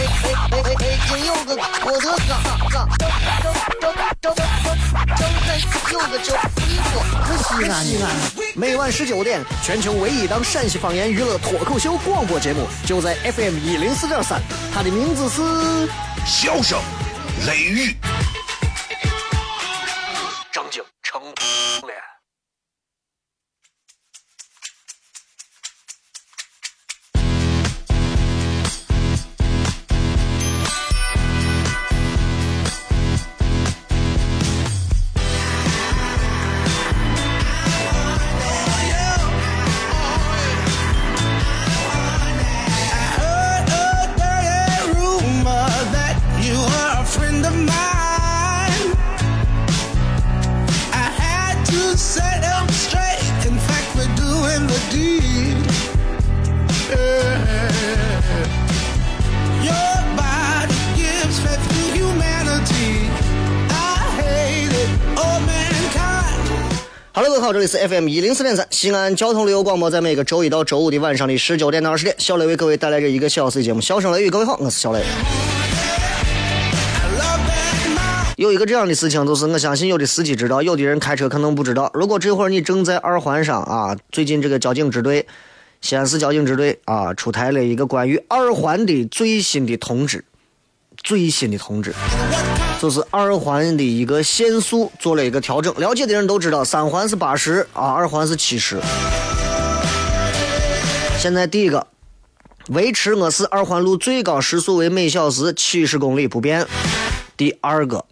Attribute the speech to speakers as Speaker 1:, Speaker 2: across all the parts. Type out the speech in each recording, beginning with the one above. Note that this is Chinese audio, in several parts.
Speaker 1: 哎哎哎！今有个我的哥哥，周周周周周周有个周一说，可西安呢？每晚十九点，全球唯一档陕西方言娱乐脱口秀广播节目，就在 FM 一零四点三，它的名字是《
Speaker 2: 笑声雷雨》。哈喽，各位好这里是 FM 一零四点三西安交通旅游广播，在每个周一到周五的晚上的十九点到二十点，小雷为各位带来这一个小时的节目《笑声雷雨》。各位好，我是小雷。有一个这样的事情，就是我相信有的司机知道，有的人开车可能不知道。如果这会儿你正在二环上啊，最近这个交警支队，西安市交警支队啊，出台了一个关于二环的最新的通知，最新的通知。就是二环的一个限速做了一个调整，了解的人都知道，三环是八十啊，二环是七十。现在第一个，维持我市二环路最高时速为每小时七十公里不变。第二个，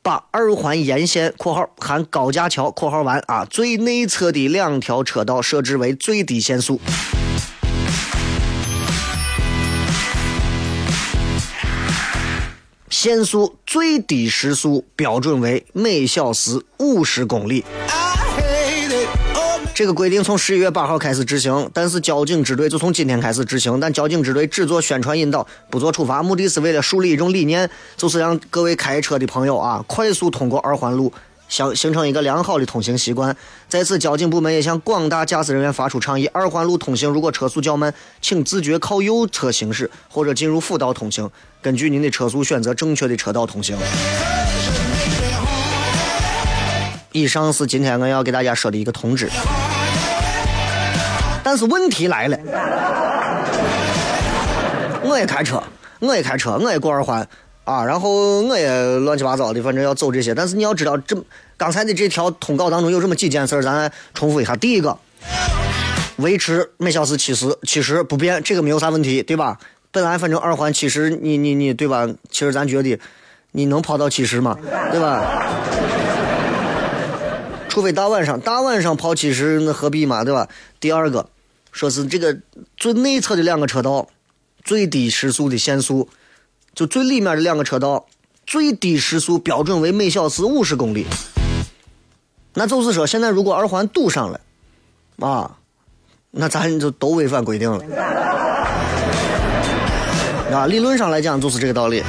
Speaker 2: 把二环沿线（括号含高架桥）（括号完）啊最内侧的两条车道设置为最低限速。限速最低时速标准为每小时五十公里。这个规定从十一月八号开始执行，但是交警支队就从今天开始执行。但交警支队只做宣传引导，不做处罚，目的是为了树立一种理念，就是让各位开车的朋友啊，快速通过二环路。形形成一个良好的通行习惯。在此，交警部门也向广大驾驶人员发出倡议：二环路通行，如果车速较慢，请自觉靠右侧行驶或者进入辅道通行。根据您的车速，选择正确的车道通行。以上是今天我要给大家说的一个通知。但是问题来了，我也开车，我也开车，我也过二环。啊，然后我也乱七八糟的，反正要走这些。但是你要知道，这刚才的这条通告当中有这么几件事咱重复一下。第一个，维持每小时七十，七十不变，这个没有啥问题，对吧？本来反正二环七十，你你你，对吧？其实咱觉得，你能跑到七十吗？对吧？除非大晚上，大晚上跑七十，那何必嘛？对吧？第二个，说是这个最内侧的两个车道，最低时速的限速。就最里面的两个车道，最低时速标准为每小时五十公里。那就是说，现在如果二环堵上了，啊，那咱就都违反规定了。啊，理论上来讲就是这个道理。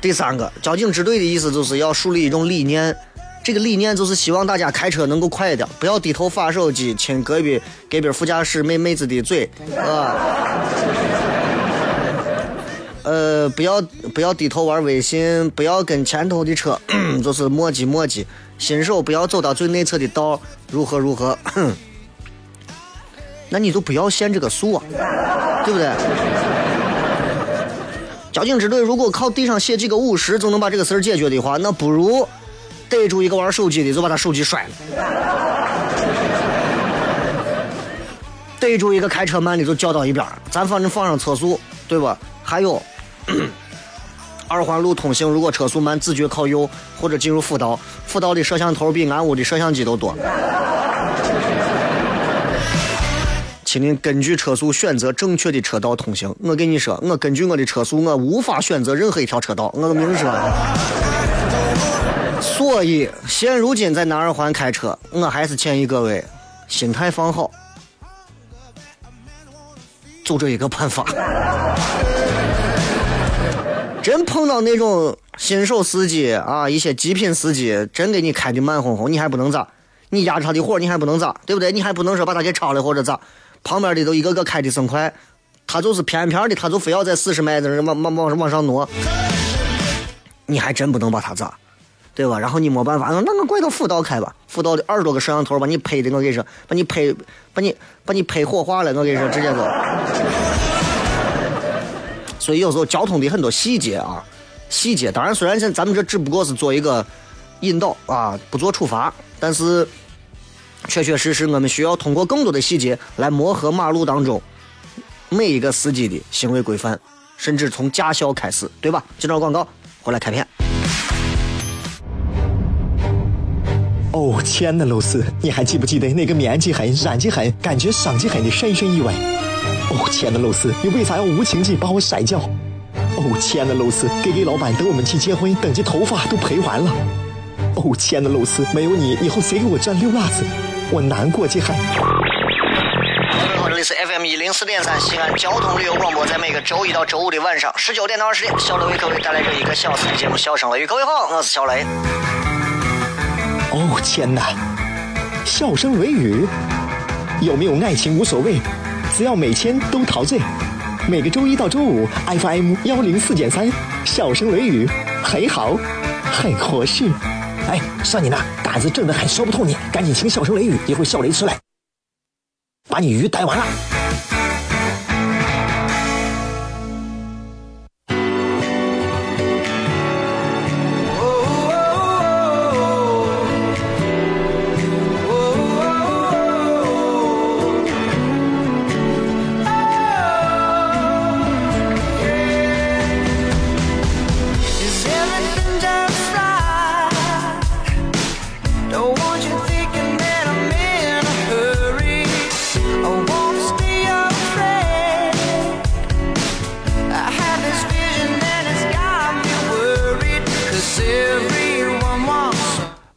Speaker 2: 第三个，交警支队的意思就是要树立一种理念，这个理念就是希望大家开车能够快一点，不要低头发手机，亲隔壁隔壁副驾驶妹妹子的嘴，啊。呃，不要不要低头玩微信，不要跟前头的车 就是磨叽磨叽，新手不要走到最内侧的道，如何如何？那你就不要限这个速啊，对不对？交警支队如果靠地上写几个五十就能把这个事儿解决的话，那不如逮住一个玩手机的就把他手机摔了，逮住一个开车慢的就叫到一边，咱反正放上测速，对吧？还有。二环路通行，如果车速慢，自觉靠右或者进入辅道。辅道的摄像头比俺屋的摄像机都多。请您根据车速选择正确的车道通行。我跟你说，我根据我的车速，我无法选择任何一条车道。我的明说，所以现如今在南二环开车，我还是建议各位心态放好，就这一个办法。真碰到那种新手司机啊，一些极品司机，真给你开的慢哄哄，你还不能咋？你压着他的火，你还不能咋？对不对？你还不能说把他给超了或者咋？旁边的都一个个开的生快，他就是偏偏的，他就非要在四十迈的往往往往上挪，你还真不能把他咋？对吧？然后你没办法，那我拐到辅道开吧，辅道的二十多个摄像头把你拍的，我跟你说，把你拍，把你把你拍火化了，我跟你说，直接就。所以有时候交通的很多细节啊，细节，当然虽然现咱们这只不过是做一个引导啊，不做处罚，但是确确实实我们需要通过更多的细节来磨合马路当中每一个司机的行为规范，甚至从驾校开始，对吧？接着广告，回来开片。
Speaker 3: 哦，亲爱的露丝，你还记不记得那个面积狠、染技狠、感觉伤及狠的深深意外？哦，亲爱的露丝，你为啥要无情地把我甩掉？哦，亲爱的露丝给给老板等我们去结婚，等这头发都赔完了。哦，亲爱的露丝，没有你，以后谁给我赚六辣子？我难过极
Speaker 2: 了。这里是 FM 一零四点三西安交通旅游广播，在每个周一到周五的晚上十九点到二十点，小雷为各位带来这一个小时的节目《笑声雷雨》。各位好，我是小雷。
Speaker 3: 哦，天哪！笑声雷雨，有没有爱情无所谓，只要每天都陶醉。每个周一到周五，FM 幺零四点三，笑声雷雨，很好，很合适。哎，算你那胆子正的很，说不透你，赶紧听笑声雷雨，一会笑雷出来，把你鱼逮完了。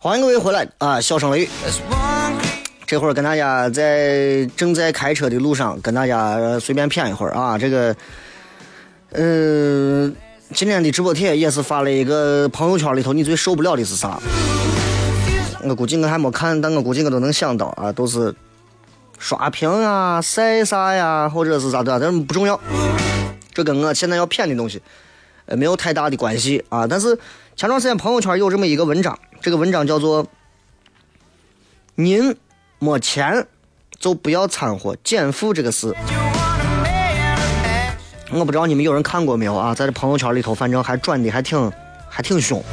Speaker 2: 欢迎各位回来啊！笑声雷雨，这会儿跟大家在正在开车的路上，跟大家随便谝一会儿啊。这个，嗯、今天的直播帖也是发了一个朋友圈里头，你最受不了的是啥？我估计我还没看，但我估计我都能想到啊，都是刷屏啊、晒啥呀，或者是咋的，但不重要。这跟我现在要谝的东西，呃，没有太大的关系啊。但是前段时间朋友圈有这么一个文章，这个文章叫做“您没钱就不要掺和减负这个事”。我不知道你们有人看过没有啊？在这朋友圈里头，反正还转的还挺还挺凶。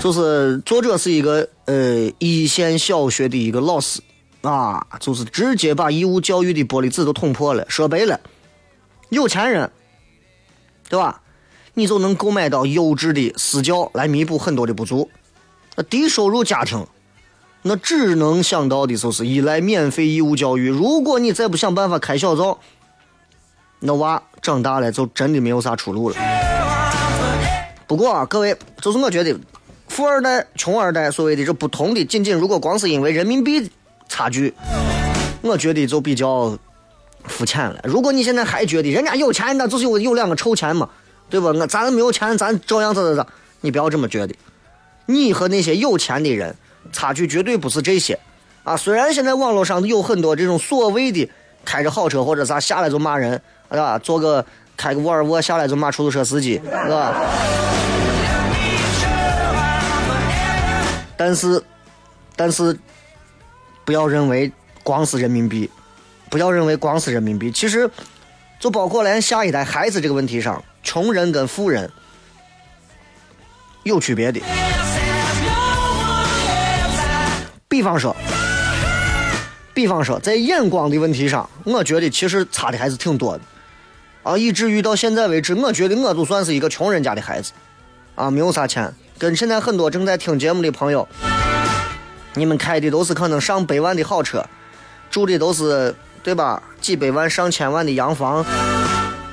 Speaker 2: 就是作者是一个呃一线小学的一个老师啊，就是直接把义务教育的玻璃纸都捅破了。说白了，有钱人，对吧？你就能购买到优质的私教来弥补很多的不足。那低收入家庭，那只能想到的就是依赖免费义务教育。如果你再不想办法开小灶，那娃长大了就真的没有啥出路了。不过啊，各位，就是我觉得，富二代、穷二代所谓的这不同的，仅仅如果光是因为人民币差距，我觉得就比较肤浅了。如果你现在还觉得人家有钱，那就是有有两个臭钱嘛，对吧？我咱没有钱，咱照样咋咋咋，你不要这么觉得。你和那些有钱的人差距绝对不是这些啊！虽然现在网络上有很多这种所谓的开着好车或者啥下来就骂人，是吧？坐个开个沃尔沃下来就骂出租车司机，是吧？但是，但是，不要认为光是人民币，不要认为光是人民币，其实就包括连下一代孩子这个问题上，穷人跟富人有区别的。比方说，比方说，在眼光的问题上，我觉得其实差的还是挺多的，啊，以至于到现在为止，我觉得我就算是一个穷人家的孩子，啊，没有啥钱，跟现在很多正在听节目的朋友，你们开的都是可能上百万的好车，住的都是对吧？几百万、上千万的洋房，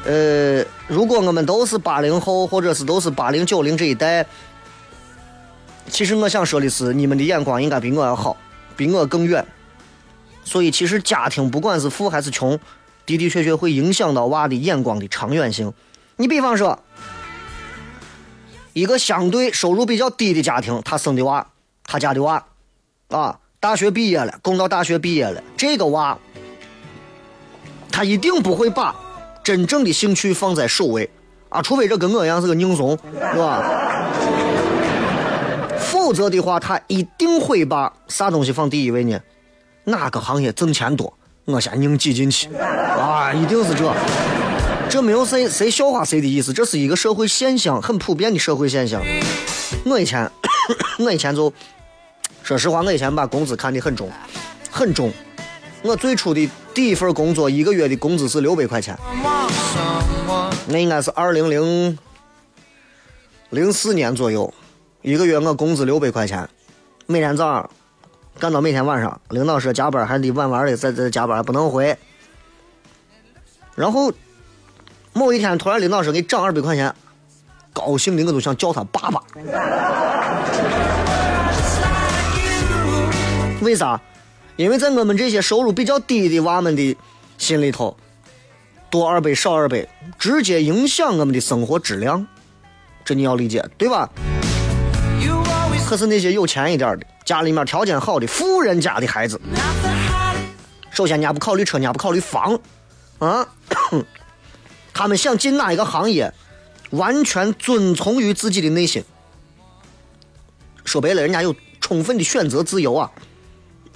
Speaker 2: 呃，如果我们都是八零后，或者是都是八零九零这一代，其实我想说的是，你们的眼光应该比我要好，比我更远。所以，其实家庭不管是富还是穷，的的确确会影响到娃的眼光的长远性。你比方说，一个相对收入比较低的家庭，他生的娃，他家的娃，啊，大学毕业了，供到大学毕业了，这个娃，他一定不会把真正的兴趣放在首位，啊，除非这跟我一样是个拧怂，是吧？否则的话，他一定会把啥东西放第一位呢？哪个行业挣钱多，我先硬挤进去，啊，一定是这。这没有谁谁笑话谁的意思，这是一个社会现象，很普遍的社会现象。我以前，我以前就，说实话，我以前把工资看得很重，很重。我最初的第一份工作，一个月的工资是六百块钱，那应该是二零零零四年左右，一个月我工资六百块钱，每天早上干到每天晚上，领导说加班还得晚晚的在在加班，不能回。然后某一天突然领导说给涨二百块钱，高兴的我都想叫他爸爸。为啥？因为在我们这些收入比较低的娃们的心里头，多二百少二百，直接影响我们的生活质量，这你要理解，对吧？可是那些有钱一点的，家里面条件好的富人家的孩子，首先人家不考虑车，人家不考虑房，啊，他们想进哪一个行业，完全遵从于自己的内心。说白了，人家有充分的选择自由啊。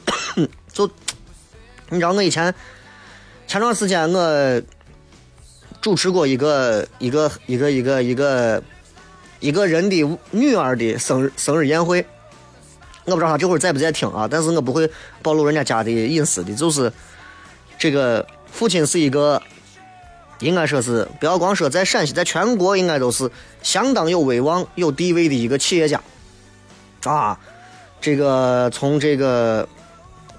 Speaker 2: 就你知道，我以前前段时间我主持过一个一个一个一个一个一个人的女儿的生日生日宴会，我不知道他这会儿在不在听啊，但是我不会暴露人家家的隐私的。就是这个父亲是一个，应该说是不要光说在陕西，在全国应该都是相当有威望、有地位的一个企业家啊。这个从这个。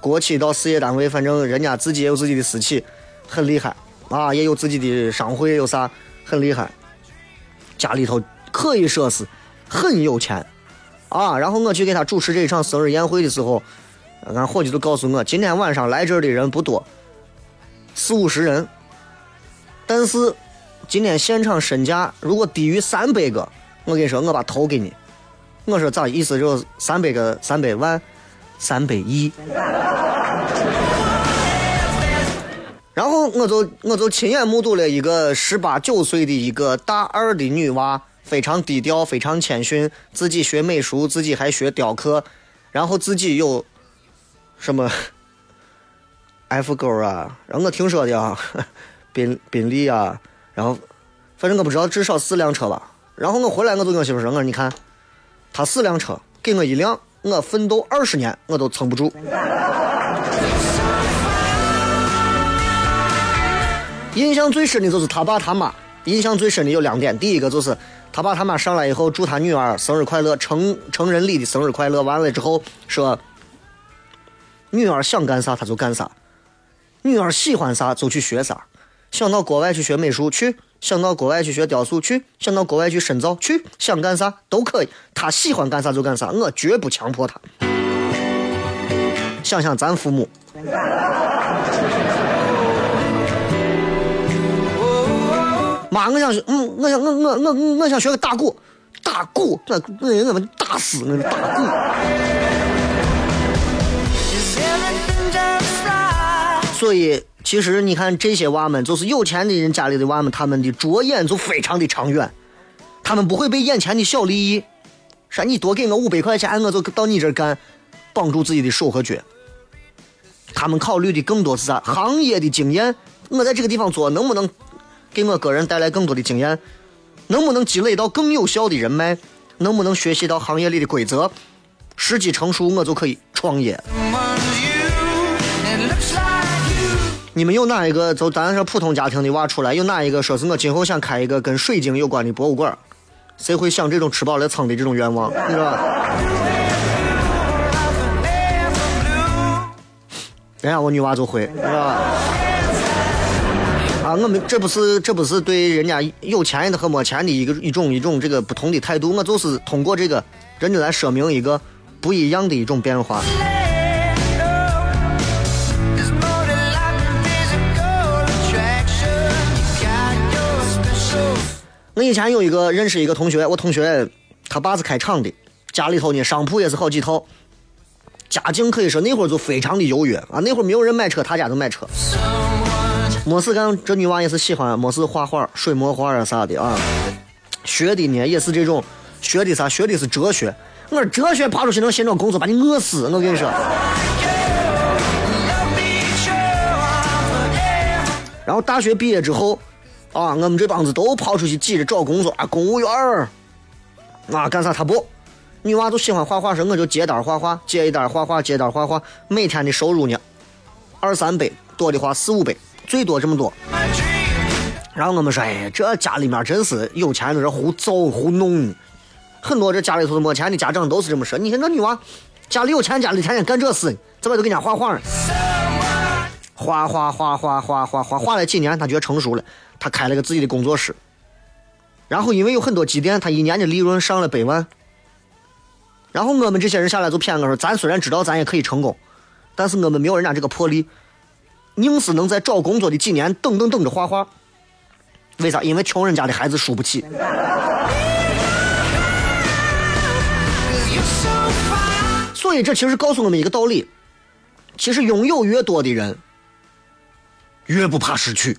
Speaker 2: 国企到事业单位，反正人家自己也有自己的私企，很厉害啊，也有自己的商会，有啥很厉害。家里头可以说是很有钱啊。然后我去给他主持这一场生日宴会的时候，俺伙计都告诉我，今天晚上来这儿的人不多，四五十人。但是今天现场身价如果低于三百个，我跟你说，我把头给你。我说咋意思？就是三百个三百万。三百亿，然后我就我就亲眼目睹了一个十八九岁的一个大二的女娃，非常低调，非常谦逊，自己学美术，自己还学雕刻，然后自己有什么 F 勾啊，然后我听说的啊，宾宾利啊，然后反正我不知道，至少四辆车吧。然后我回来我就跟媳妇说，我说你看，他四辆车，给我一辆。我奋斗二十年，我都撑不住。印象最深的就是他爸他妈。印象最深的有两点，第一个就是他爸他妈上来以后祝他女儿生日快乐，成成人礼的生日快乐。完了之后说，女儿想干啥他就干啥，女儿喜欢啥就去学啥，想到国外去学美术去。想到国外去学雕塑去，想到国外去深造去，想干啥都可以。他喜欢干啥就干啥，我绝不强迫他。想想咱父母，妈，我想学，嗯，我想我我我我想学个打鼓，打鼓，那那人怎么打死那打鼓？所以。其实你看这些娃们，就是有钱的人家里的娃们，他们的着眼就非常的长远，他们不会被眼前的小利益，说你多给我五百块钱，我就到你这干，绑住自己的手和脚。他们考虑的更多是啥？行业的经验，我在这个地方做，能不能给我个人带来更多的经验？能不能积累到更有效的人脉？能不能学习到行业里的规则？时机成熟，我就可以创业。你们有哪一个就咱说普通家庭的娃出来，有哪一个说是我今后想开一个跟水晶有关的博物馆？谁会想这种吃饱了撑的这种愿望，是吧？人家我女娃就会，是吧？啊，我们这不是这不是对人家有钱的和没钱的一个一种一种这个不同的态度，我就是通过这个真的来说明一个不一样的一种变化。我以前有一个认识一个同学，我同学他爸是开厂的，家里头呢商铺也是好几套，家境可以说那会儿就非常的优越啊，那会儿没有人买车，他家就买车。没事干，这女娃也是喜欢，没事画画、水墨画啊啥的啊。学的呢也是这种，学的啥？学的是哲学。我说哲学跑出去能寻找工作，把你饿死！我跟你说。然后大学毕业之后，啊，我们这帮子都跑出去挤着找工作啊，公务员儿，啊，干啥他不？女娃就喜欢画画时，我就接单画画，接一单画画，接单画画，每天的收入呢，二三百，多的话四五百，最多这么多。然后我们说，哎，这家里面真是有钱的人胡造胡弄，很多这家里头没钱的家长都是这么说。你看这女娃，家里有钱，家里天天干这事，这外头给人家画画呢。画画画画画画画画了几年，他觉得成熟了，他开了个自己的工作室。然后因为有很多积淀，他一年的利润上了百万。然后我们这些人下来就骗我说，咱虽然知道咱也可以成功，但是我们没有人家这个魄力，硬是能在找工作的几年等等等着画画。为啥？因为穷人家的孩子输不起。所以这其实告诉我们一个道理：其实拥有越多的人，越不怕失去。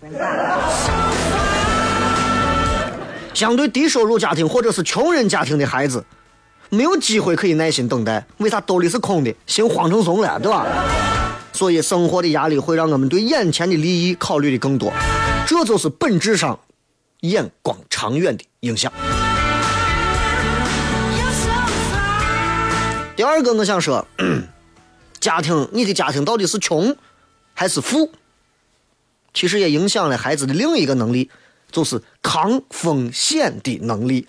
Speaker 2: 相对低收入家庭或者是穷人家庭的孩子，没有机会可以耐心等待。为啥兜里是空的，心慌成怂了，对吧？所以生活的压力会让我们对眼前的利益考虑的更多，这就是本质上眼光长远的影响。第二个，我想说，家庭，你的家庭到底是穷还是富？其实也影响了孩子的另一个能力，就是抗风险的能力。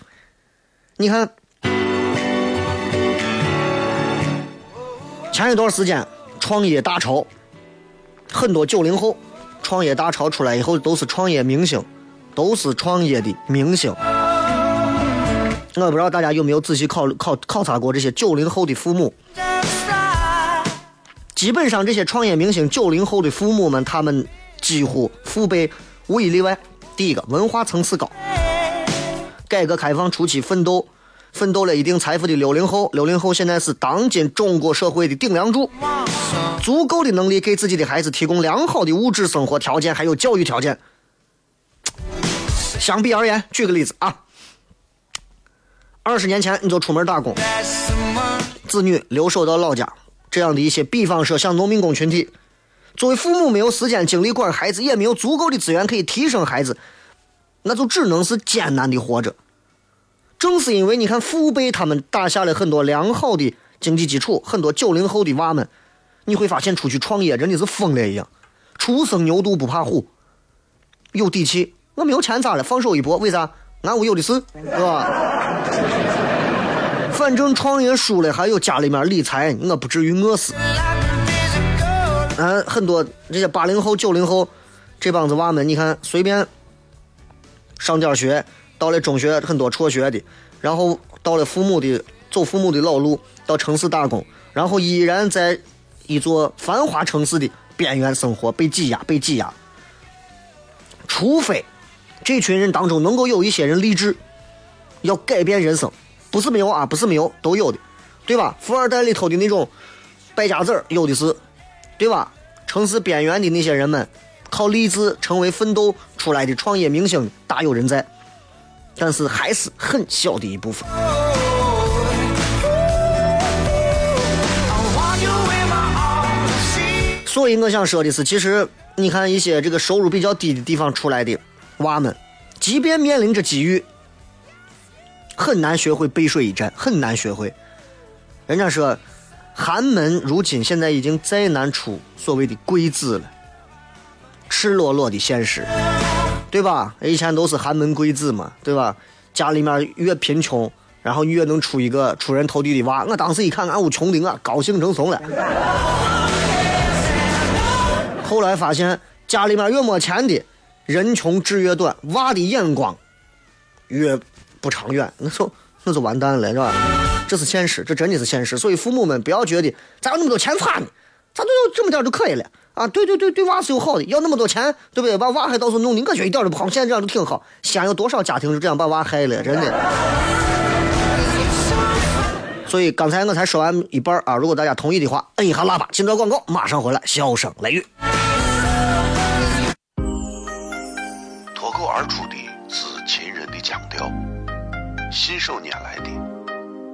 Speaker 2: 你看，前一段时间创业大潮，很多九零后创业大潮出来以后都是创业明星，都是创业的明星。我不知道大家有没有仔细考考考察过这些九零后的父母。基本上这些创业明星九零后的父母们，他们几乎父辈无一例外。第一个，文化层次高。改革开放初期奋斗，奋斗了一定财富的六零后，六零后现在是当今中国社会的顶梁柱，足够的能力给自己的孩子提供良好的物质生活条件，还有教育条件。相比而言，举个例子啊，二十年前你就出门打工，子女留守到老家，这样的一些比方说像农民工群体，作为父母没有时间精力管孩子，也没有足够的资源可以提升孩子，那就只能是艰难的活着。正是因为你看父辈他们打下了很多良好的经济基础，很多九零后的娃们，你会发现出去创业真的是疯了一样，初生牛犊不怕虎，有底气。我没有钱咋了？放手一搏，为啥？俺屋有的是，是吧？反正创业输了，还有家里面理财，我不至于饿死。嗯，很多这些八零后、九零后这帮子娃们，你看随便上点学，到了中学很多辍学的，然后到了父母的走父母的老路，到城市打工，然后依然在一座繁华城市的边缘生活，被挤压，被挤压。除非这群人当中能够有一些人励志要改变人生，不是没有啊，不是没有，都有的，对吧？富二代里头的那种败家子儿有的是，对吧？城市边缘的那些人们，靠励志成为奋斗出来的创业明星大有人在，但是还是很小的一部分。所以我想说的是，其实你看一些这个收入比较低的地方出来的娃们，即便面临着机遇，很难学会背水一战，很难学会。人家说，寒门如今现在已经再难出所谓的贵子了，赤裸裸的现实，对吧？以前都是寒门贵子嘛，对吧？家里面越贫穷，然后越能出一个出人头地的娃。我当时一看，俺屋穷的我高兴成怂了。后来发现家里面越没钱的，人穷志越短，娃的眼光越不长远，那就那就完蛋了，是吧？这是现实，这真的是现实。所以父母们不要觉得咋有那么多钱花呢，咱都有这么点就可以了啊！对对对，对娃是有好的，要那么多钱，对不对？把娃还到时候弄的，我觉得一点都不好。现在这样都挺好。西安有多少家庭是这样把娃害了？真的。所以刚才我才说完一半啊，如果大家同意的话，摁一下喇叭，进段广告，马上回来，笑声雷雨。
Speaker 4: 脱口而出的是秦人的腔调，信手拈来的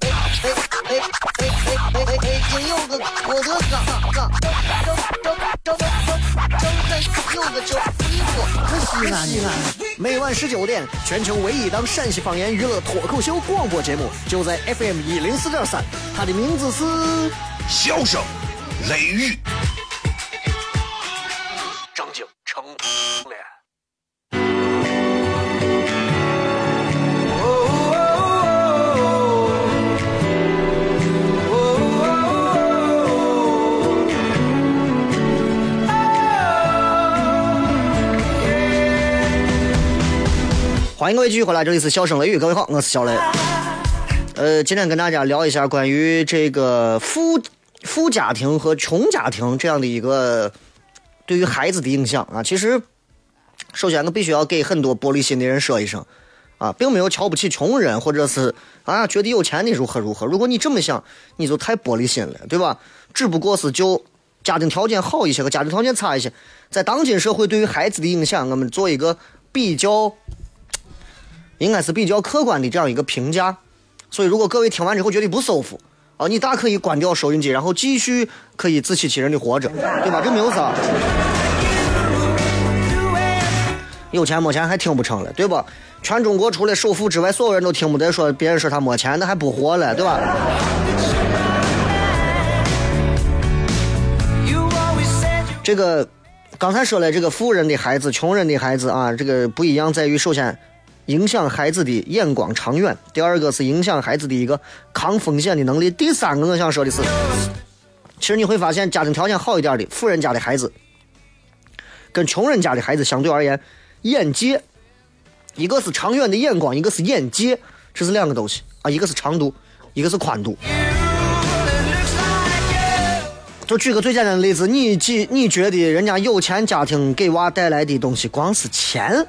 Speaker 2: 哎哎哎哎哎哎！北京有个郭德纲，纲张张张张张张有个叫李波，
Speaker 1: 西安西安，
Speaker 2: 每晚十九点，全球唯一档陕西方言娱乐脱口秀广播节目，就在 FM 一零四点三，它的名字是
Speaker 4: 笑声雷雨，
Speaker 2: 各位继续回来，这里是笑声雷雨，各位好，我是小雷。呃，今天跟大家聊一下关于这个富富家庭和穷家庭这样的一个对于孩子的影响啊。其实，首先我必须要给很多玻璃心的人说一声啊，并没有瞧不起穷人，或者是啊觉得有钱的如何如何。如果你这么想，你就太玻璃心了，对吧？只不过是就家庭条件好一些和家庭条件差一些，在当今社会对于孩子的影响，我们做一个比较。应该是比较客观的这样一个评价，所以如果各位听完之后觉得不舒服啊，你大可以关掉收音机，然后继续可以自欺欺人的活着，对吧？这没有啥。有钱没钱还听不成了，对吧？全中国除了首富之外，所有人都听不得说别人说他没钱，那还不活了，对吧？这个刚才说了，这个富人的孩子、穷人的孩子啊，这个不一样在于，首先。影响孩子的眼光长远。第二个是影响孩子的一个抗风险的能力。第三个我想说的是，其实你会发现，家庭条件好一点的富人家的孩子，跟穷人家的孩子相对而言，眼界，一个是长远的眼光，一个是眼界，这是两个东西啊。一个是长度，一个是宽度。就举个最简单的例子，你几你觉得人家有钱家庭给娃带来的东西，光是钱？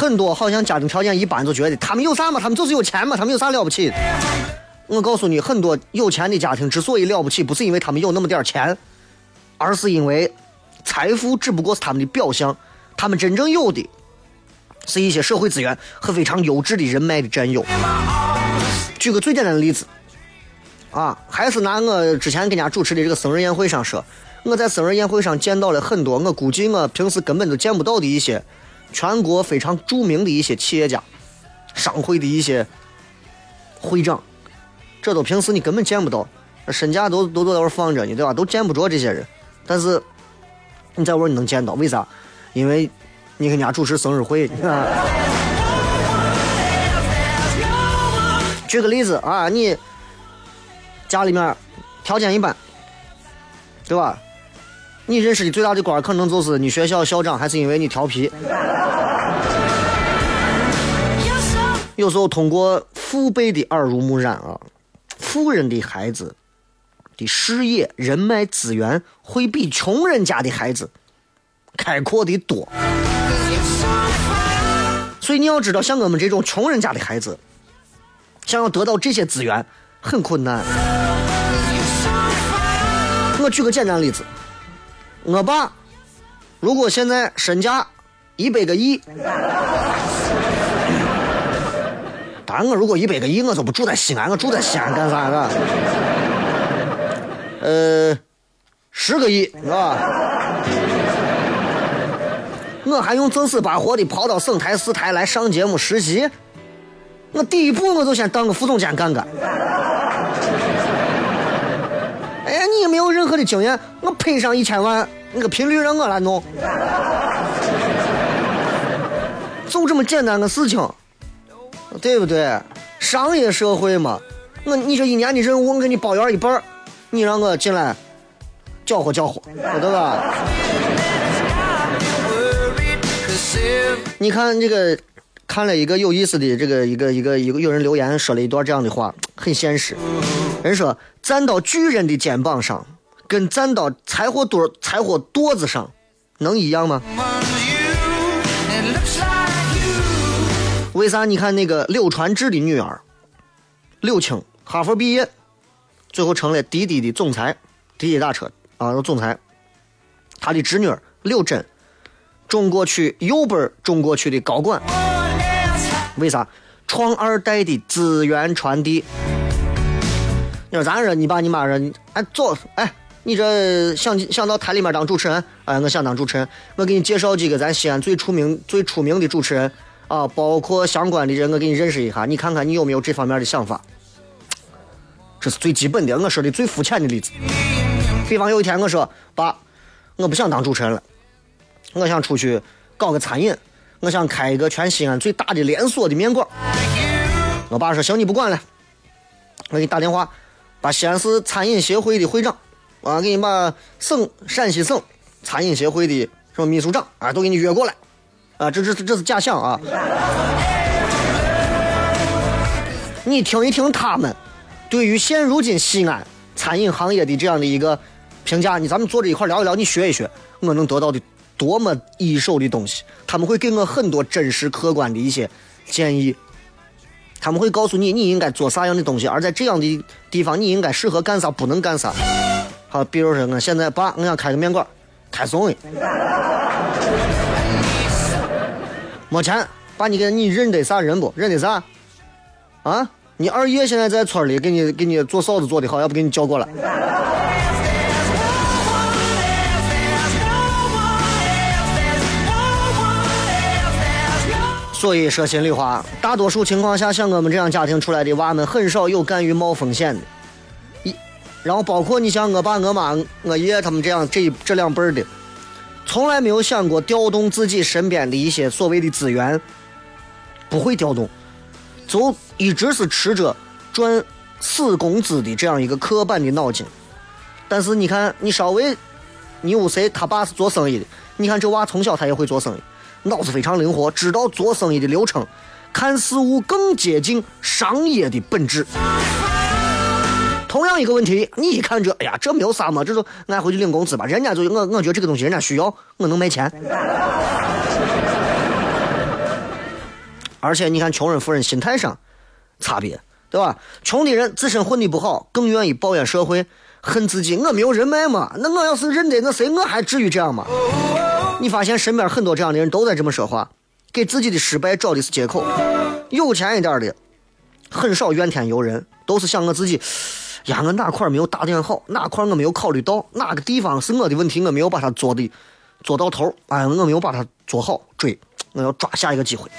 Speaker 2: 很多好像家庭条件一般，就觉得他们有啥嘛？他们就是有钱嘛？他们有啥了不起？我告诉你，很多有钱的家庭之所以了不起，不是因为他们有那么点钱，而是因为财富只不过是他们的表象，他们真正有的是一些社会资源和非常优质的人脉的占有。举个最简单的例子，啊，还是拿我之前跟人家主持的这个生日宴会上说，我在生日宴会上见到了很多我估计我平时根本都见不到的一些。全国非常著名的一些企业家、商会的一些会长，这都平时你根本见不到，身价都都都在那放着呢，对吧？都见不着这些人，但是你在这你能见到，为啥？因为你跟人家主持生日会。举个例子啊，你家里面条件一般，对吧？你认识的最大的官，可能就是你学校校长，还是因为你调皮。有时候通过父辈的耳濡目染啊，富人的孩子的事业、人脉、资源会比穷人家的孩子开阔的多。所以你要知道，像我们这种穷人家的孩子，想要得到这些资源很困难。我举个简单例子。我爸如果现在身价一百个亿，当然我如果一百个亿，我就不住在西安，我住在西安干啥个？呃，十个亿是吧？我还用正死把活的跑到省台市台来上节目实习？我第一步我就先当个副总监干干。哎，你也没有任何的经验，我赔上一千万，那个频率让我来弄。就这么简单个事情，对不对？商业社会嘛，我你这一年的任务，我给你包圆一半你让我进来搅和搅和，对吧？你看这个，看了一个有意思的这个一个一个一个有人留言说了一段这样的话，很现实。人说站到巨人的肩膀上，跟站到柴火垛柴火垛子上，能一样吗？为啥？你看那个柳传志的女儿柳青，哈佛毕业，最后成了滴滴的总裁，滴滴打车啊总裁。他的侄女柳珍，中国区右边中国区的高管。为啥？创二代的资源传递。你说咱说你爸你妈说哎走哎，你这想想到台里面当主持人？哎，我想当主持人。我给你介绍几个咱西安最出名最出名的主持人啊，包括相关的人，我给你认识一下，你看看你有没有这方面的想法。这是最基本的，我说的最肤浅的例子。比方有一天我说爸，我不想当主持人了，我想出去搞个餐饮，我想开一个全西安最大的连锁的面馆。我爸说行，你不管了，我给你打电话，把西安市餐饮协会的会长，啊，给你把省陕西省餐饮协会的什么秘书长啊，都给你约过来，啊，这这这是假象啊。你听一听他们对于现如今西安餐饮行业的这样的一个评价，你咱们坐着一块聊一聊，你学一学，我能得到的多么一手的东西，他们会给我很多真实客观的一些建议。他们会告诉你你应该做啥样的东西，而在这样的地方你应该适合干啥，不能干啥。好，比如说我现在爸，我想开个面馆，开送的，没钱，爸你给你认得啥人不？认得啥？啊？你二爷现在在村里给你给你做嫂子做的好，要不给你叫过来。所以说心里话，大多数情况下，像我们这样家庭出来的娃们，很少有敢于冒风险的。然后包括你像我爸、我妈、我爷爷他们这样这这两辈儿的，从来没有想过调动自己身边的一些所谓的资源，不会调动，就一直是持着赚死工资的这样一个刻板的脑筋。但是你看，你稍微，你有谁他爸是做生意的，你看这娃从小他也会做生意。脑子非常灵活，知道做生意的流程，看事物更接近商业的本质。同样一个问题，你一看这，哎呀，这没有啥嘛，这就俺回去领工资吧。人家就我，我觉得这个东西人家需要，我能卖钱。而且你看穷人富人心态上差别，对吧？穷的人自身混的不好，更愿意抱怨社会，恨自己。我没有人脉嘛，那我要是认得那谁，我还至于这样吗？你发现身边很多这样的人都在这么说话，给自己的失败找的是借口。有钱一点的，很少怨天尤人，都是想我自己，呀，我哪块没有打点好，哪块我没有考虑到，哪个地方是我的问题，我没有把它做的做到头，哎，我没有把它做好，追，我要抓下一个机会。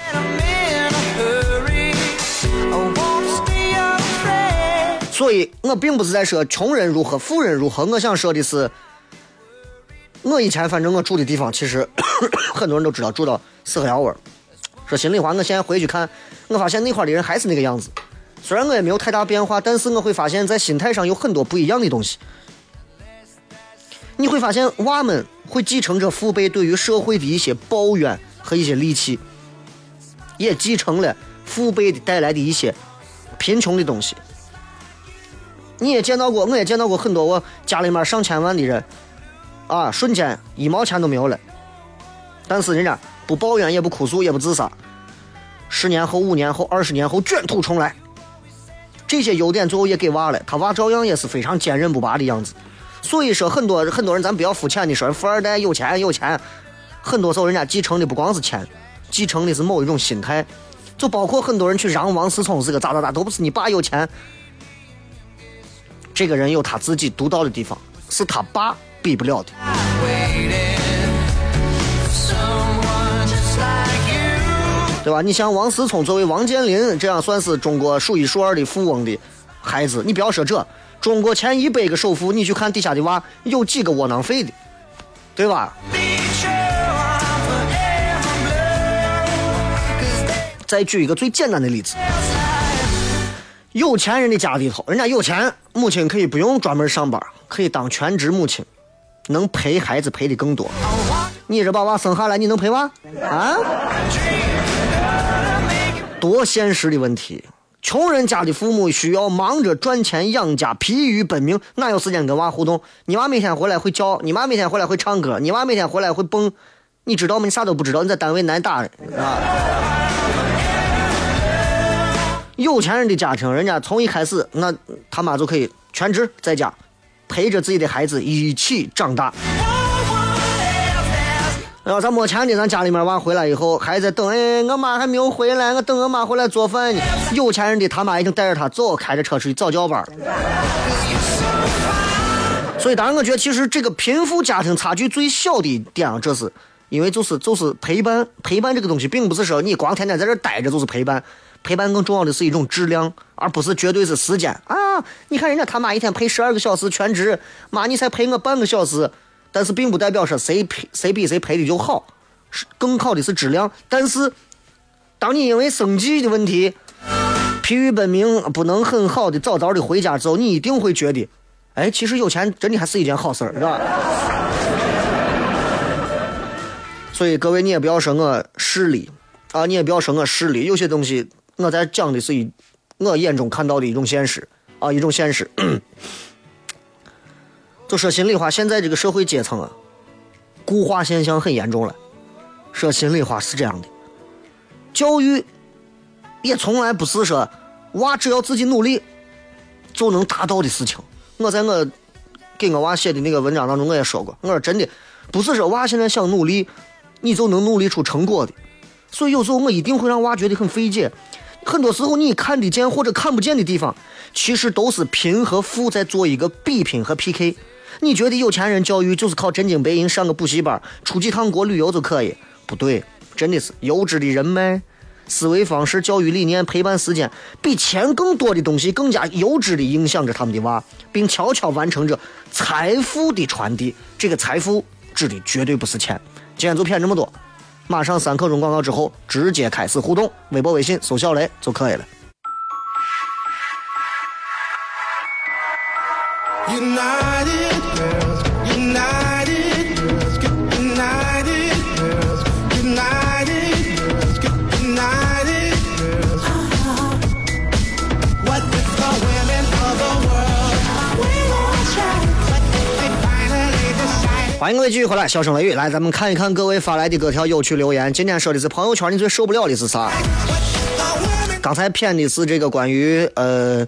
Speaker 2: 所以我并不是在说穷人如何，富人如何，我想说的是，我以前反正我住的地方，其实 很多人都知道，住到四合窑窝儿。说心里话，我现在回去看，我发现那块的人还是那个样子。虽然我也没有太大变化，但是我会发现，在心态上有很多不一样的东西。你会发现，娃们会继承着父辈对于社会的一些抱怨和一些戾气，也继承了父辈的带来的一些贫穷的东西。你也见到过，我也见到过很多我家里面上千万的人，啊，瞬间一毛钱都没有了，但是人家不抱怨，也不哭诉，也不自杀，十年后、五年后、二十年后卷土重来，这些优点最后也给娃了，他娃照样也是非常坚韧不拔的样子。所以说，很多很多人，咱不要肤浅的说富二代有钱有钱，很多时候人家继承的不光是钱，继承的是某一种心态，就包括很多人去让王思聪是个咋咋咋，都不是你爸有钱。这个人有他自己独到的地方，是他爸比不了的。对吧？你像王思聪作为王健林这样算是中国数一数二的富翁的孩子，你不要说这，中国前一百个首富，你去看底下的娃有几个窝囊废的，对吧？再举一个最简单的例子，有钱人的家里头，人家有钱，母亲可以不用专门上班，可以当全职母亲，能陪孩子陪的更多。你这把娃生下来，你能陪娃啊？多现实的问题！穷人家的父母需要忙着赚钱养家，疲于奔命，哪有时间跟娃互动？你娃每天回来会叫，你娃每天回来会唱歌，你娃每天回来会蹦，你知道吗？你啥都不知道，你在单位挨打啊！有钱人的家庭，人家从一开始，那他妈就可以全职在家，陪着自己的孩子一起长大。然后咱没钱的，咱家里面娃回来以后还在等，哎，我妈还没有回来，我等我妈回来做饭呢。有钱人的他妈已经带着他走，开着车出去早教班了。所以，当然，我觉得其实这个贫富家庭差距最小的一点啊，这是因为就是就是陪伴，陪伴这个东西，并不是说你光天天在这待着就是陪伴，陪伴更重要的是一种质量，而不是绝对是时间啊。你看人家他妈一天陪十二个小时全职，妈你才陪我半个小时。但是并不代表说谁陪谁比谁赔的就好，是更好的是质量。但是，当你因为生计的问题疲于奔命，不能很好的早早的回家之后，你一定会觉得，哎，其实有钱真的还是一件好事儿，是吧？所以各位，你也不要说我势利啊，你也不要说我势利。有些东西我在讲的是一我眼中看到的一种现实啊，一种现实。就说心里话，现在这个社会阶层啊，固化现象很严重了。说心里话是这样的，教育也从来不是说娃只要自己努力就能达到的事情。我在我给我娃写的那个文章当中，我也说过，我说真的不是说娃现在想努力，你就能努力出成果的。所以有时候我一定会让娃觉得很费解。很多时候你看得见或者看不见的地方，其实都是贫和富在做一个比拼和 PK。你觉得有钱人教育就是靠真金白银上个补习班，出几趟国旅游就可以？不对，真的是优质的人脉、思维方式、教育理念、陪伴时间，比钱更多的东西更加优质的影响着他们的娃，并悄悄完成着财富的传递。这个财富指的绝对不是钱。今天就骗这么多，马上三刻钟广告之后直接开始互动，微博、微信搜小雷就可以了。欢迎各位继续回来，笑声雷雨来，咱们看一看各位发来的各条有趣留言。今天说的是朋友圈你最受不了的是啥？刚才骗的是这个关于呃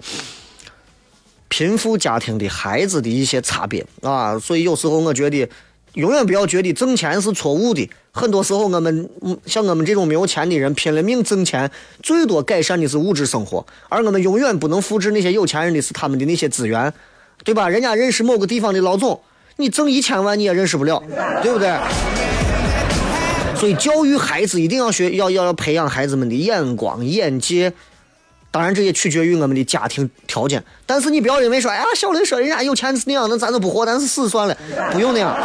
Speaker 2: 贫富家庭的孩子的一些差别啊，所以有时候我觉得永远不要觉得挣钱是错误的。很多时候我们像我们这种没有钱的人拼了命挣钱，最多改善的是物质生活，而我们永远不能复制那些有钱人的是他们的那些资源，对吧？人家认识某个地方的老总，你挣一千万你也认识不了，对不对？所以教育孩子一定要学，要要要培养孩子们的眼光、眼界。当然，这也取决于我们的家庭条件。但是你不要认为说，哎呀，小雷说人家有钱是那样，那咱就不活，咱是死算了，不用那样。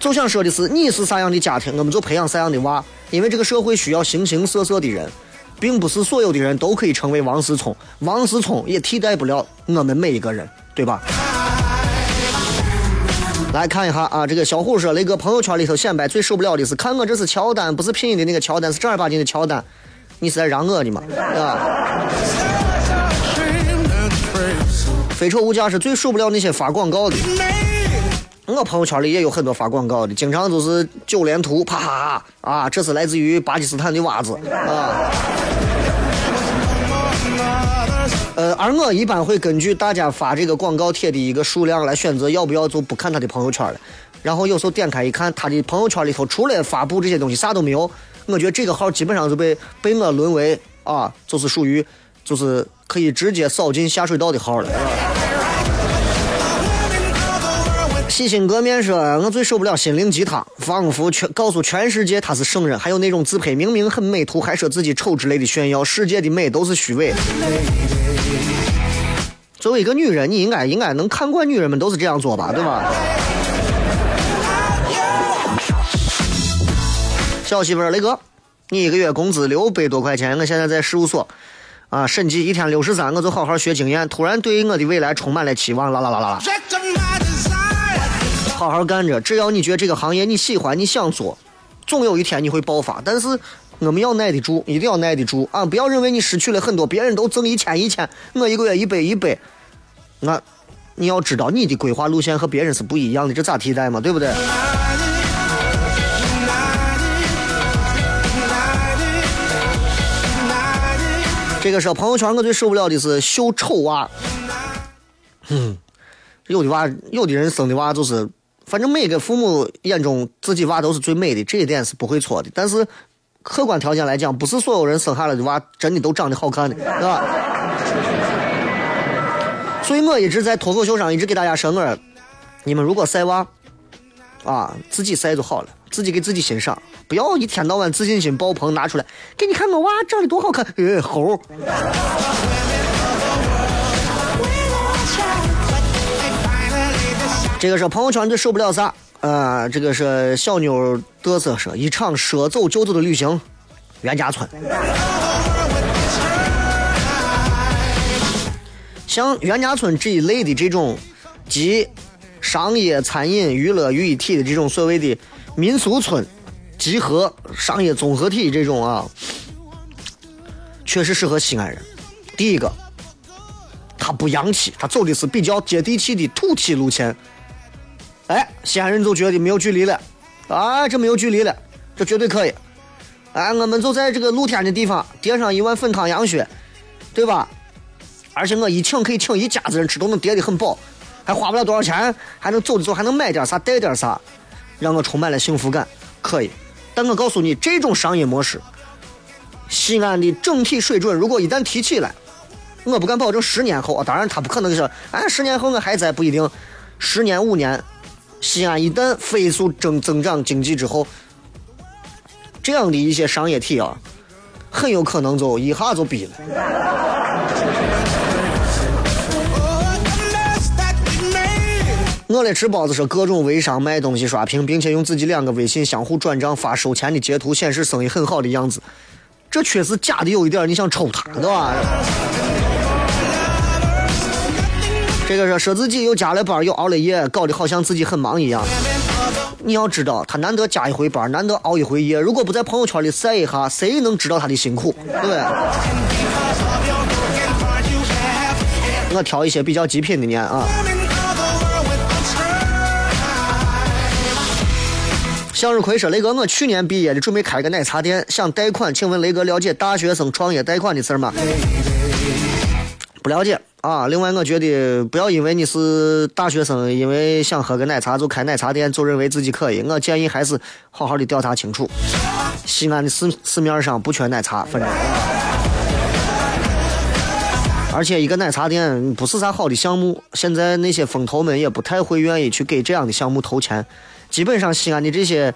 Speaker 2: 就想说的是，你是啥样的家庭，我们就培养啥样的娃。因为这个社会需要形形色色的人，并不是所有的人都可以成为王思聪，王思聪也替代不了我们每一个人，对吧？来看一下啊，这个小虎说，雷哥朋友圈里头显摆最受不了的是，看我这是乔丹，不是拼音的那个乔丹，是正儿八经的乔丹，你是在让我呢吗？啊？非丑无价是最受不了那些发广告的。我朋友圈里也有很多发广告的，经常都是九连图，啪啪啪啊！这是来自于巴基斯坦的袜子啊。呃，而我一般会根据大家发这个广告贴的一个数量来选择要不要就不看他的朋友圈了。然后有时候点开一看，他的朋友圈里头除了发布这些东西啥都没有。我觉得这个号基本上就被被我沦为啊，就是属于就是可以直接扫进下水道的号了。洗心革面说，我最受不了心灵鸡汤，仿佛全告诉全世界他是圣人，还有那种自拍明明很美图，还说自己丑之类的炫耀，世界的美都是虚伪。作为一个女人，你应该应该能看惯女人们都是这样做吧，对吧？小媳妇儿雷哥，你一个月工资六百多块钱，我现在在事务所，啊，审计一天六十三，我就好好学经验，突然对我的未来充满了期望，啦啦啦啦啦，好好干着。只要你觉得这个行业你喜欢，你想做，总有一天你会爆发。但是我们要耐得住，一定要耐得住啊！不要认为你失去了很多，别人都挣一千一千，我一个月一百一百，那你要知道你的规划路线和别人是不一样的，这咋替代嘛？对不对？这个是朋友圈，我最受不了的是秀丑娃。嗯，有的娃，有的人生的娃就是，反正每个父母眼中自己娃都是最美的，这一点是不会错的。但是客观条件来讲，不是所有人生下来的娃真的都长得好看的，是吧？所以我一直在脱口秀上一直给大家说，我你们如果晒娃，啊，自己晒就好了，自己给自己欣赏，不要一天到晚自信心爆棚拿出来给你看我娃长得多好看，呃，猴。这个是朋友圈最受不了啥？呃，这个是小妞嘚瑟说一场说走就走的旅行，袁家村。像袁家村这一类的这种集商业、餐饮、娱乐于一体的这种所谓的民俗村，集合商业综合体这种啊，确实适合西安人。第一个，他不洋气，他走的是比较接地气的土气路线。哎，西安人就觉得没有距离了，啊，这没有距离了，这绝对可以。哎，我们就在这个露天的地方叠上一碗粉汤羊血，对吧？而且我一请可以请一家子人吃，都能叠得很饱，还花不了多少钱，还能走的走，还能买点啥带点啥，让我充满了幸福感，可以。但我告诉你，这种商业模式，西安的整体水准如果一旦提起来，我不敢保证十年后啊，当然他不可能是，哎，十年后我还在不一定，十年五年，西安一旦飞速增增长经济之后，这样的一些商业体啊，很有可能就一下就逼了。我来吃包子说各种微商卖东西刷屏，并且用自己两个微信相互转账发收钱的截图，显示生意很好的样子。这确实假的有一点，你想抽他，对吧？这个是说自己又加了班又熬了夜，搞得好像自己很忙一样。你要知道，他难得加一回班，难得熬一回夜，如果不在朋友圈里晒一下，谁能知道他的辛苦？对不对？我挑一些比较极品的念啊。向日葵说：“雷哥，我去年毕业的，准备开个奶茶店，想贷款，请问雷哥了解大学生创业贷款的事儿吗？”不了解啊。另外，我觉得不要因为你是大学生，因为想喝个奶茶就开奶茶店，就认为自己可以。我建议还是好好的调查清楚。西安的市市面上不缺奶茶，反正。而且一个奶茶店不是啥好的项目，现在那些风投们也不太会愿意去给这样的项目投钱。基本上西安的这些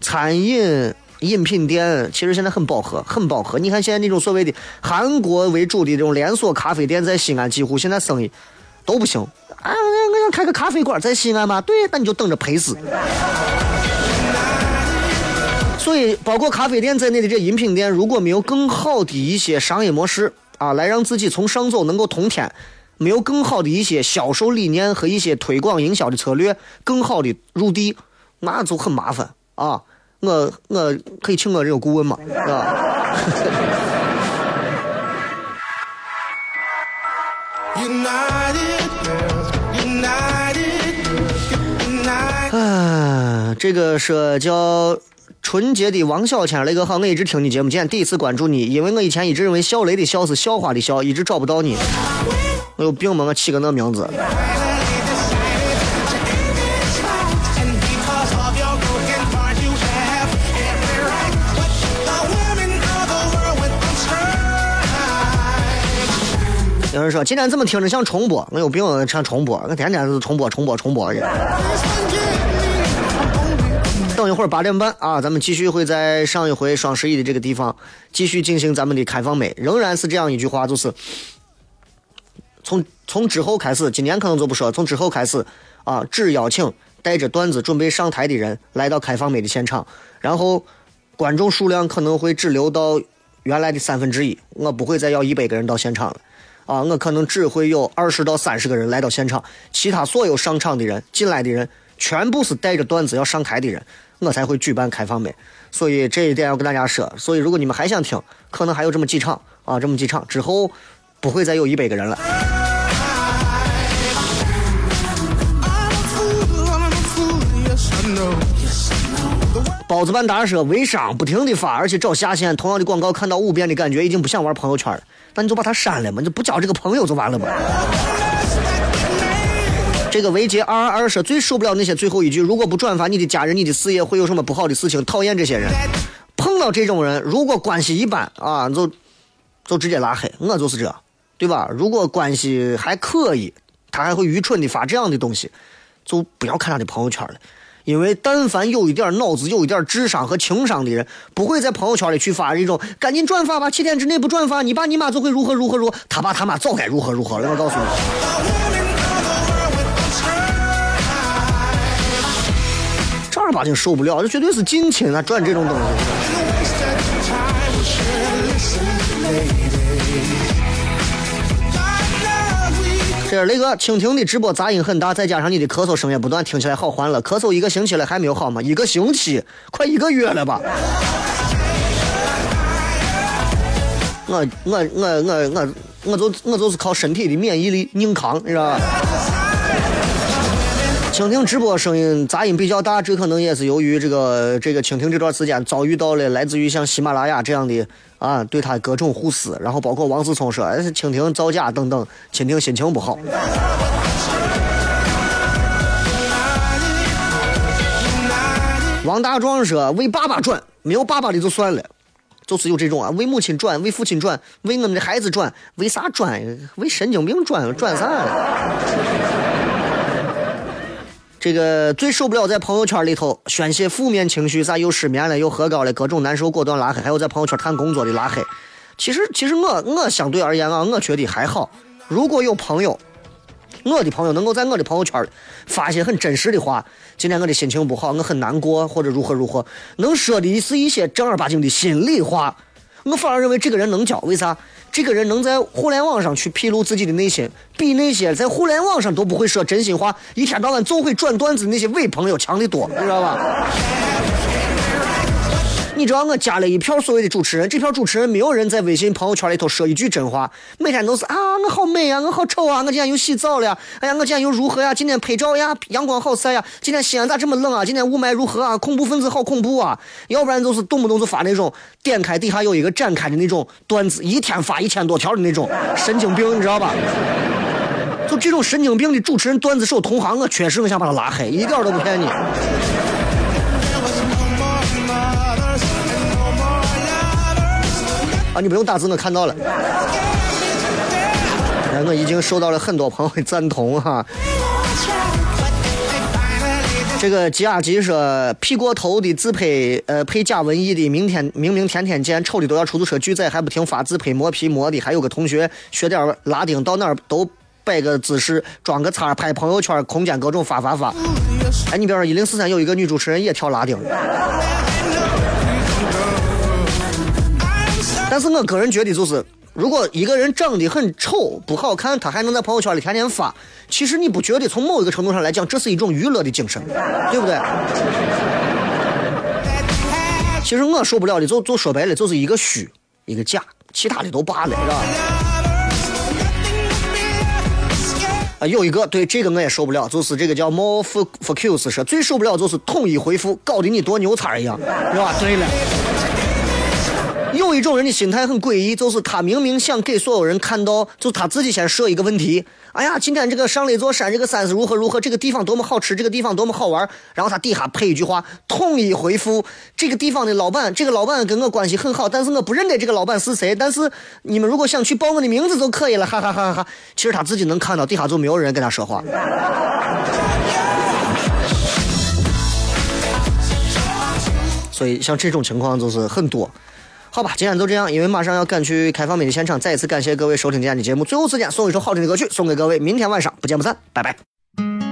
Speaker 2: 餐饮饮品店，其实现在很饱和，很饱和。你看现在那种所谓的韩国为主的这种连锁咖啡店，在西安几乎现在生意都不行。啊，我想开个咖啡馆在西安吗？对，那你就等着赔死。所以，包括咖啡店在内的这饮品店，如果没有更好的一些商业模式啊，来让自己从上走能够通天，没有更好的一些销售理念和一些推广营销的策略，更好的入地，那就很麻烦啊。我我可以请我这个顾问嘛，啊。啊，这个是叫纯洁的王小千，雷哥好，我一直听你节目，今天第一次关注你，因为我以前一直认为小雷的笑是笑话的笑，一直找不到你。我有病吗？我起个那名字？有人说今天怎么听着像重播？我有病，我唱重播，我天天是重播重播重播的。等一会儿八点半啊，咱们继续会在上一回双十一的这个地方继续进行咱们的开放美，仍然是这样一句话，就是从从之后开始，今年可能就不说，从之后开始啊，只邀请带着段子准备上台的人来到开放美的现场，然后观众数量可能会只留到原来的三分之一，我不会再要一百个人到现场了。啊，我可能只会有二十到三十个人来到现场，其他所有上场的人、进来的人，全部是带着段子要上台的人，我才会举办开放麦。所以这一点要跟大家说。所以如果你们还想听，可能还有这么几场啊，这么几场之后，不会再有一百个人了。包子版大说微商不停的发，而且找下线，同样的广告看到五遍的感觉，已经不想玩朋友圈了。那你就把他删了嘛，你就不交这个朋友就完了嘛。这个维杰二二二说最受不了那些最后一句，如果不转发你的家人、你的事业会有什么不好的事情，讨厌这些人。碰到这种人，如果关系一般啊，就就直接拉黑，我就是这，对吧？如果关系还可以，他还会愚蠢的发这样的东西，就不要看他的朋友圈了。因为但凡有一点脑子、有一点智商和情商的人，不会在朋友圈里去发这种“赶紧转发吧，七天之内不转发，你爸你妈就会如何如何如何”，他爸他妈早该如何如何了。我告诉你，正儿八经受不了，这绝对是近亲啊，转这种东西。这是雷哥，蜻蜓的直播杂音很大，再加上你的咳嗽声也不断，听起来好欢乐。咳嗽一个星期了还没有好吗？一个星期，快一个月了吧？我我我我我我就我就是靠身体的免疫力硬扛，你知道吧？蜻蜓直播声音杂音比较大，这可能也是由于这个这个蜻蜓这段时间遭遇到了来自于像喜马拉雅这样的啊，对他各种互撕，然后包括王思聪说蜻蜓造假等等，蜻蜓心情不好。王大壮说为爸爸转，没有爸爸的就算了。就是有这种啊，为母亲转，为父亲转，为我们的孩子转，为啥转？为神经病转，转啥？这个最受不了在朋友圈里头宣泄负面情绪，啥又失眠了，又喝高了，各种难受，果断拉黑。还有在朋友圈谈工作的拉黑。其实，其实我我相对而言啊，我觉得还好。如果有朋友，我的朋友能够在我的朋友圈发一些很真实的话，今天我的心情不好，我很难过，或者如何如何，能说的是一些正儿八经的心里话。我反而认为这个人能交，为啥？这个人能在互联网上去披露自己的内心，比那些在互联网上都不会说真心话，一天到晚总会转段子那些伪朋友强得多，你知道吧？你知道我加了一票所谓的主持人，这票主持人没有人在微信朋友圈里头说一句真话，每天都是啊，我好美啊，我好丑啊，我今天又洗澡了呀，哎呀，我今天又如何呀？今天拍照呀，阳光好晒呀，今天西安咋这么冷啊？今天雾霾如何啊？恐怖分子好恐怖啊！要不然就是动不动就发那种点开底下有一个展开的那种段子，一天发一千多条的那种神经病，你知道吧？就这种神经病的主持人段子手同行，我确实我想把他拉黑，一点都不骗你。啊，你不用打字，我看到了。哎，我已经收到了很多朋友的赞同哈。这个吉亚吉说，P 过头的自拍，呃，配假文艺的，明天明明天天见，丑的都要出租车拒载，还不停发自拍磨皮磨的，还有个同学学点拉丁，到哪儿都摆个姿势，装个叉，拍朋友圈，空间各种发发发。哎，你比方说一零四三有一个女主持人也跳拉丁。但是我个人觉得，就是如果一个人长得很丑、不好看，他还能在朋友圈里天天发，其实你不觉得从某一个程度上来讲，这是一种娱乐的精神，对不对？其实我受不了的，就就说白了，就是一个虚，一个假，其他的都罢了，是吧？啊，有一个对这个我也受不了，就是这个叫 More Focus 说最受不了就是统一回复，搞得你多牛叉一样，是吧？对了。有一种人的心态很诡异，就是他明明想给所有人看到，就他自己先设一个问题。哎呀，今天这个上了一座山，这个山是如何如何，这个地方多么好吃，这个地方多么好玩。然后他底下配一句话，统一回复这个地方的老板，这个老板跟我关系很好，但是我不认得这个老板是谁。但是你们如果想去报我的名字就可以了，哈哈哈哈哈。其实他自己能看到，底下就没有人跟他说话。所以像这种情况就是很多。好吧，今天就这样，因为马上要赶去开放美的现场，再一次感谢各位收听今天的节目。最后时间送一首好听的歌曲送给各位，明天晚上不见不散，拜拜。